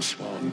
swan.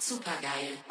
Supergeil.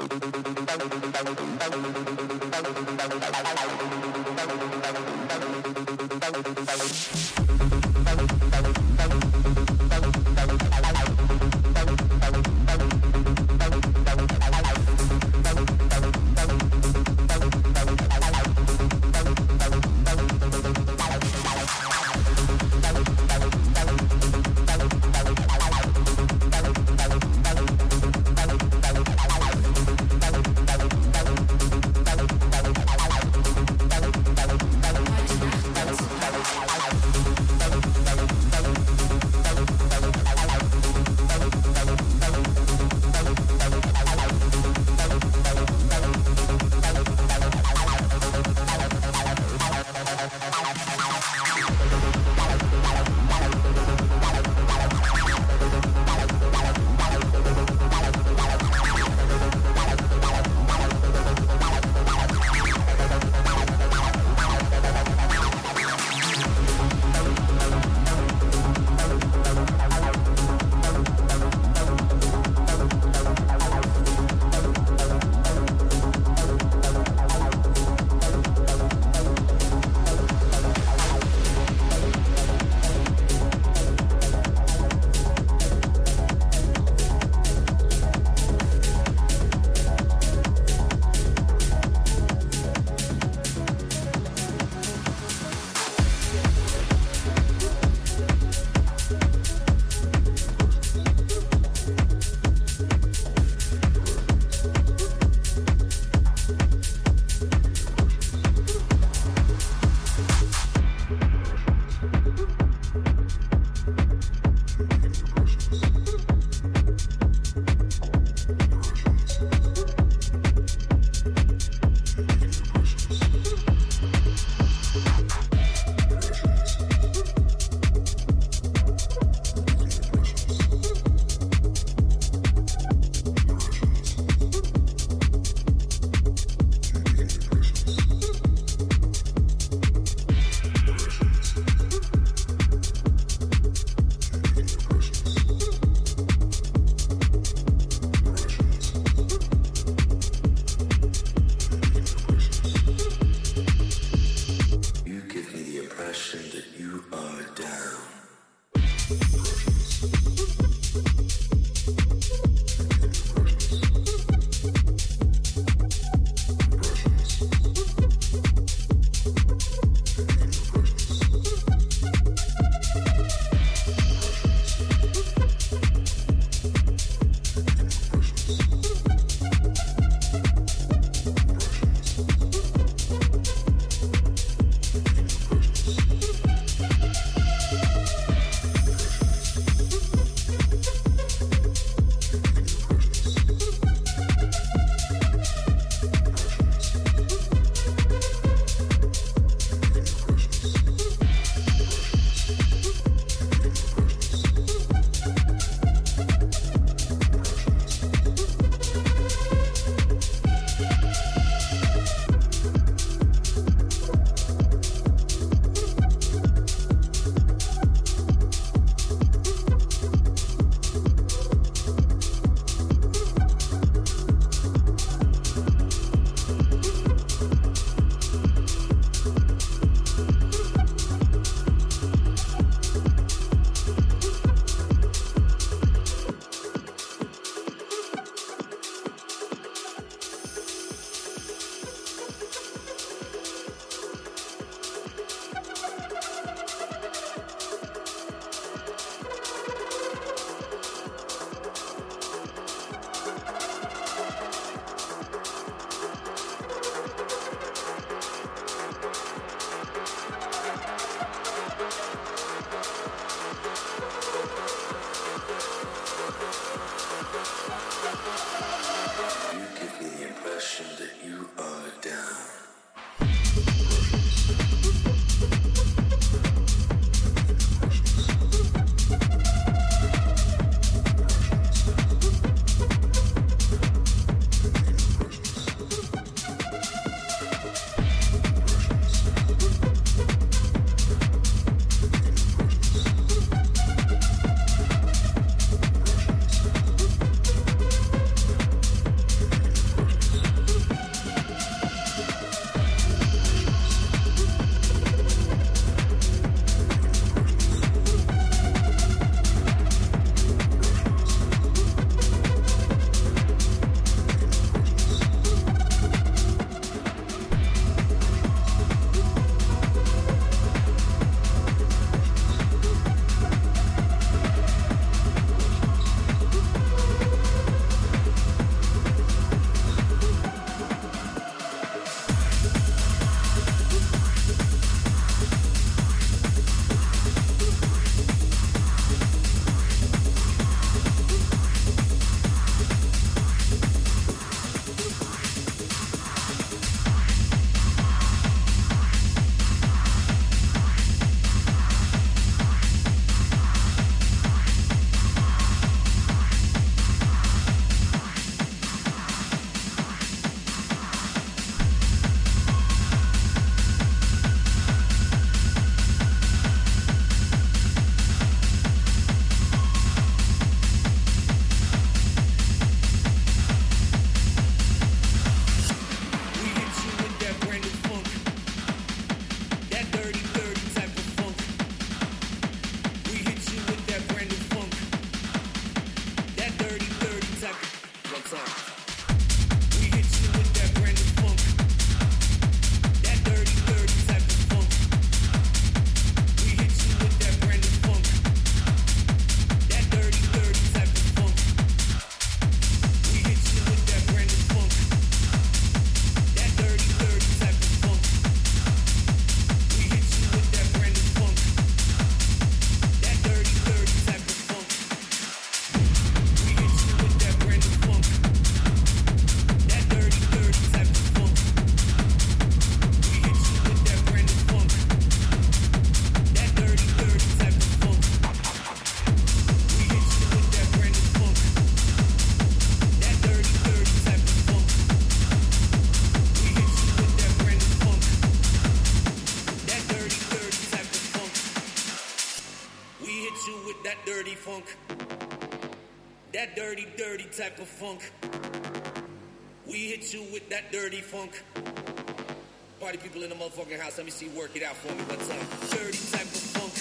Motherfucking house, let me see work it out for me one time. Dirty type of funk.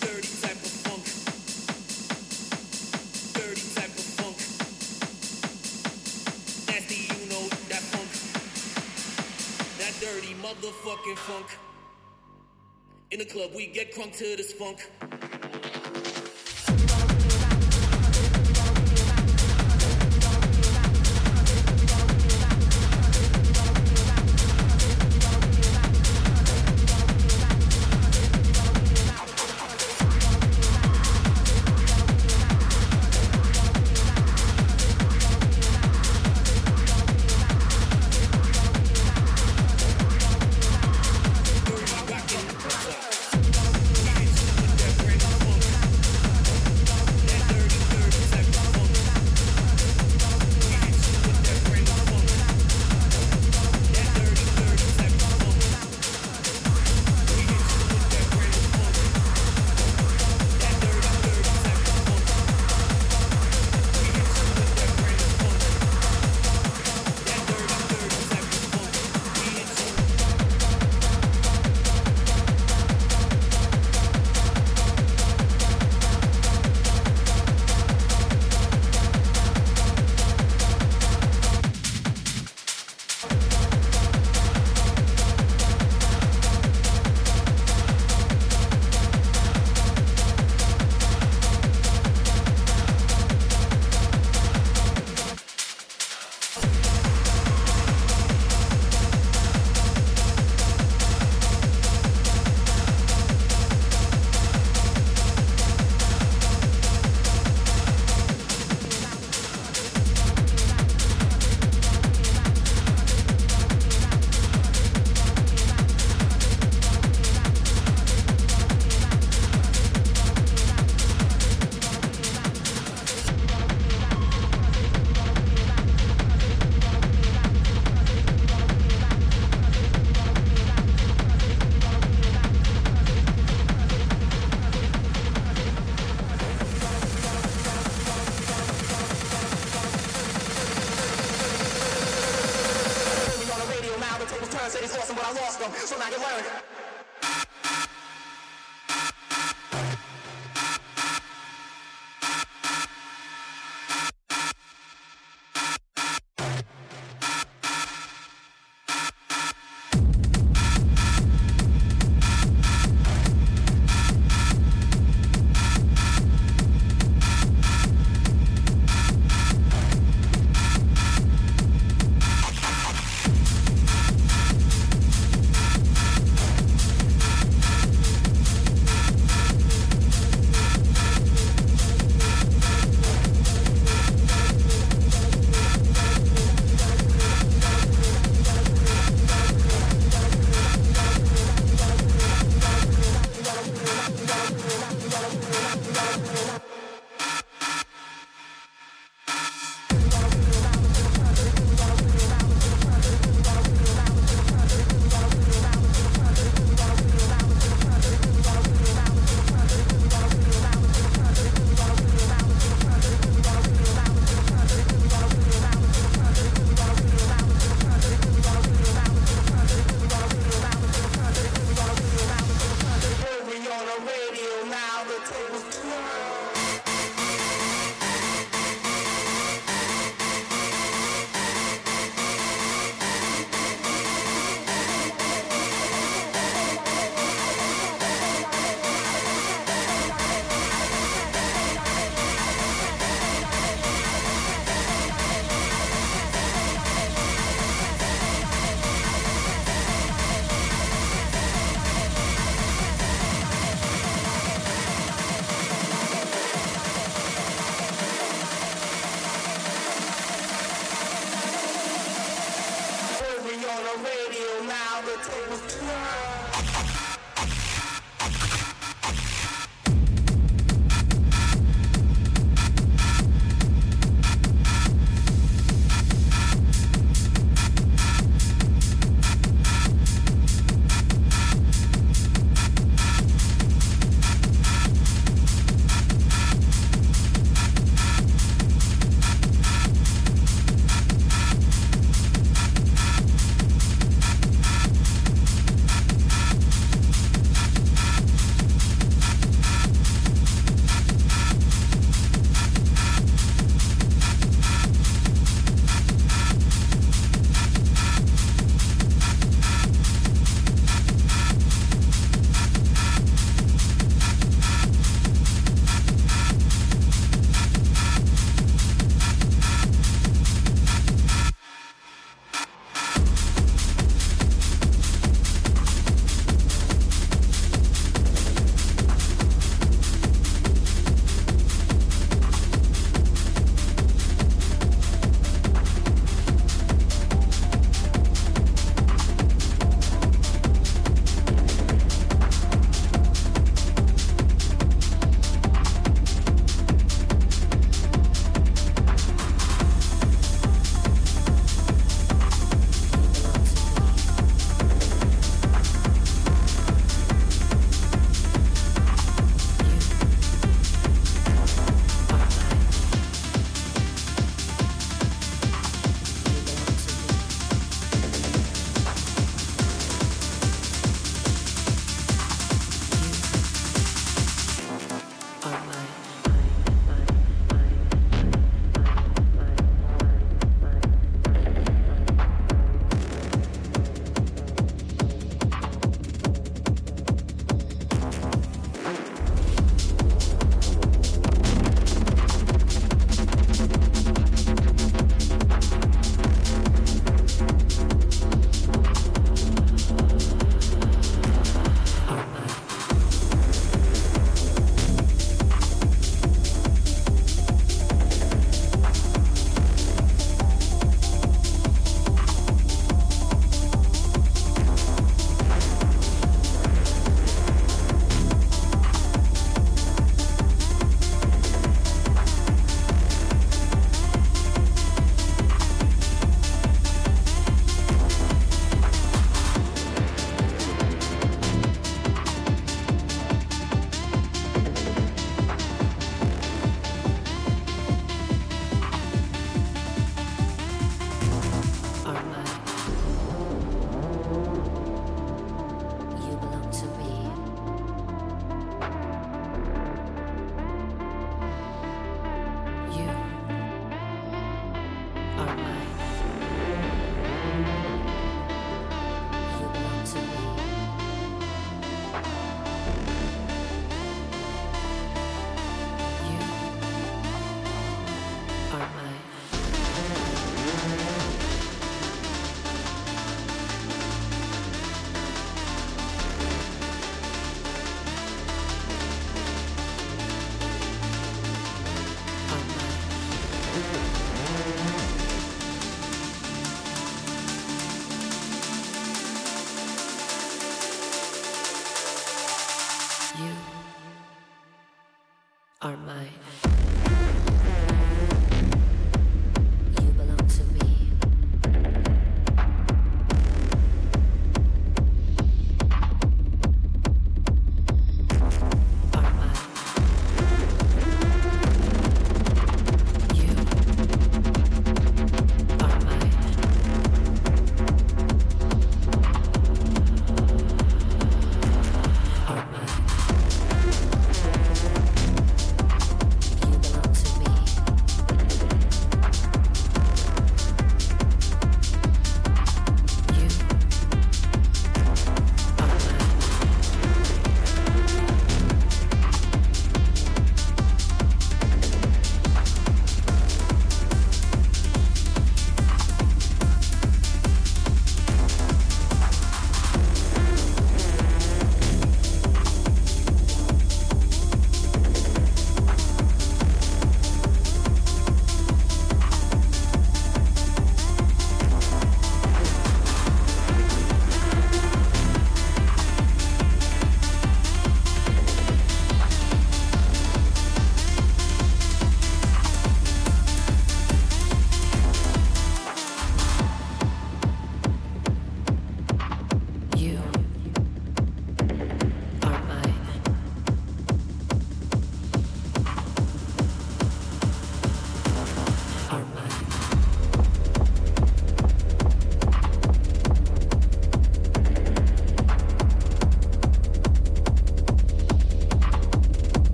Dirty type of funk. Dirty type of funk. Nasty, you know that funk. That dirty motherfucking funk. In the club, we get crunk to this funk.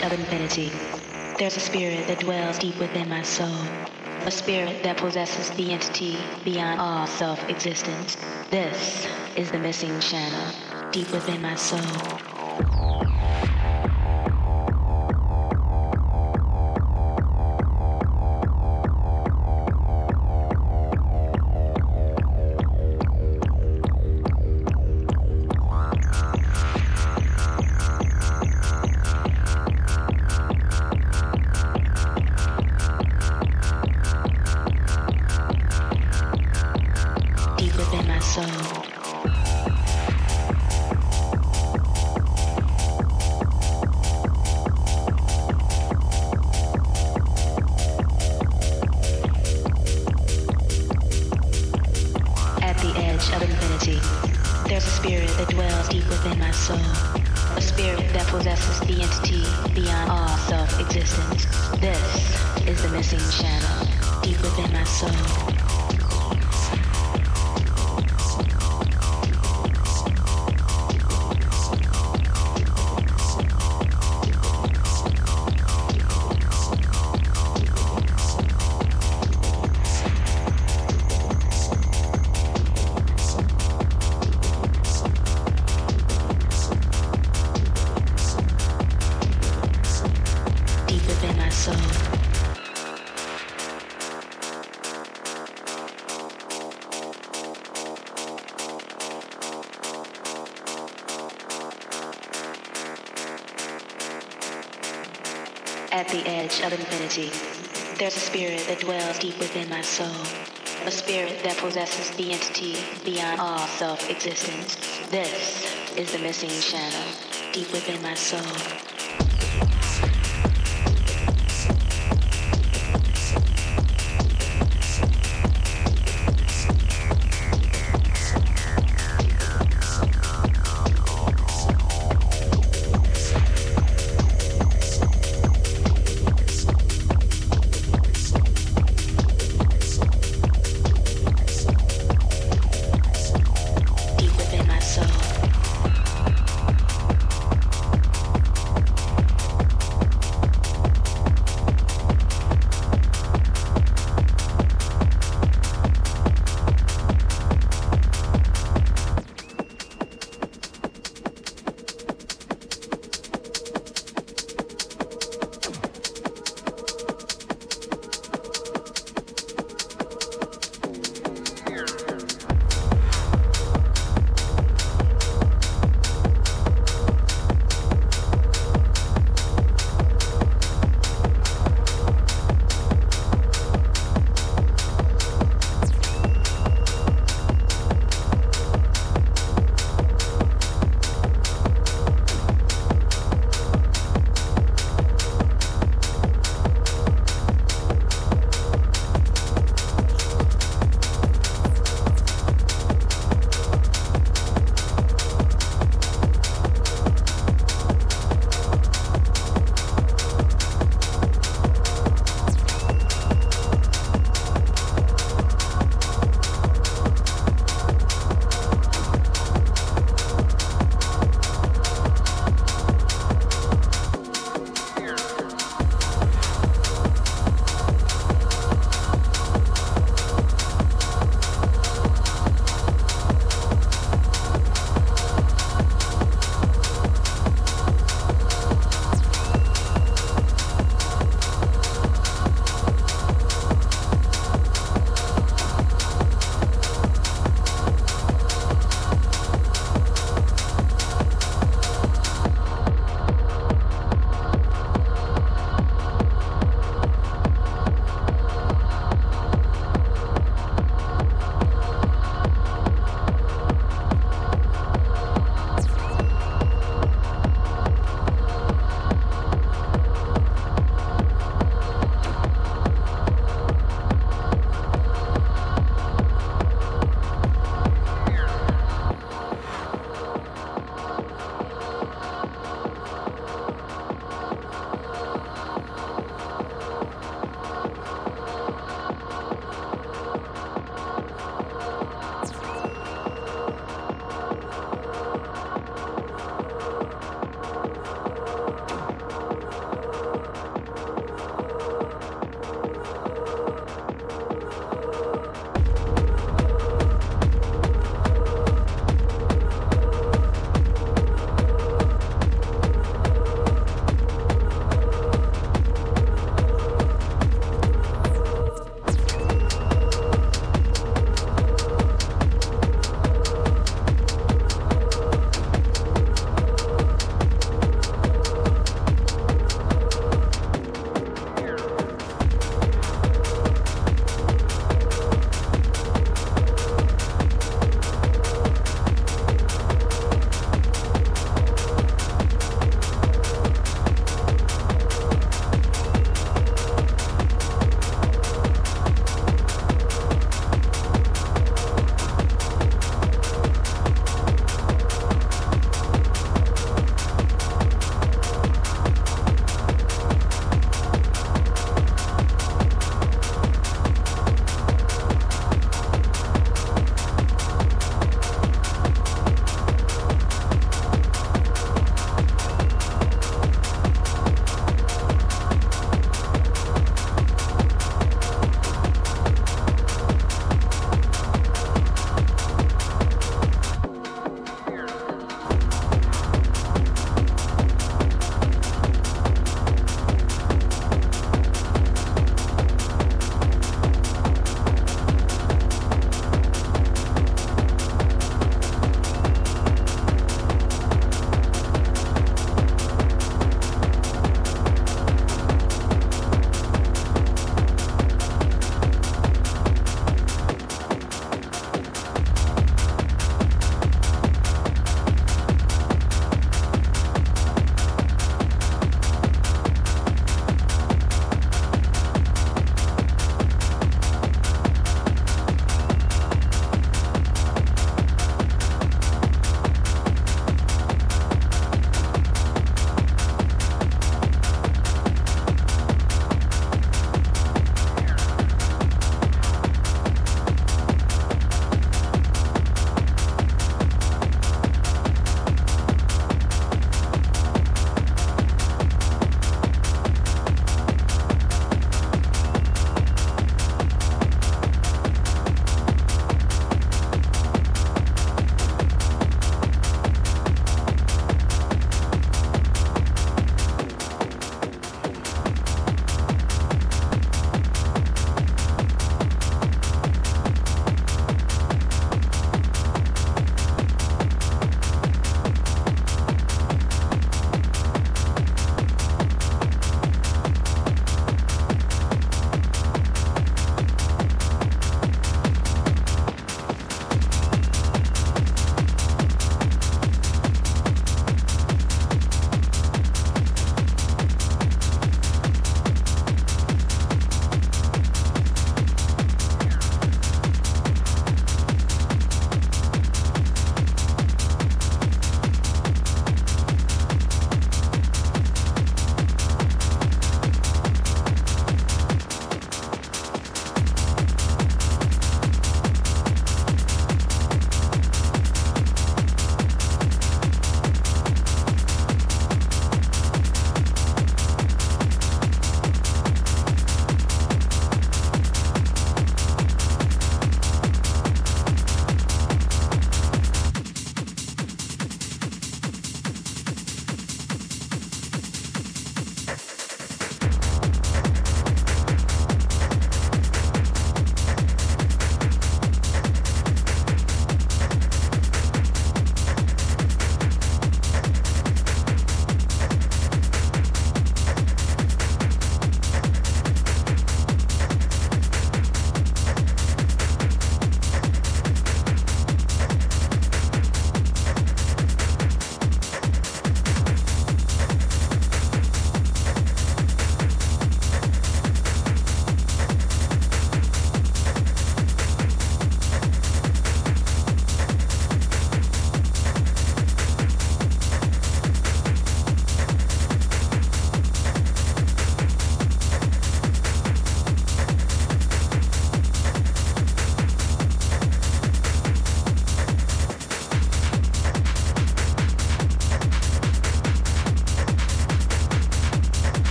Of infinity, there's a spirit that dwells deep within my soul. A spirit that possesses the entity beyond all self-existence. This is the missing channel deep within my soul. Spirit that dwells deep within my soul. A spirit that possesses the entity beyond all self-existence. This is the missing channel deep within my soul.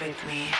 With me.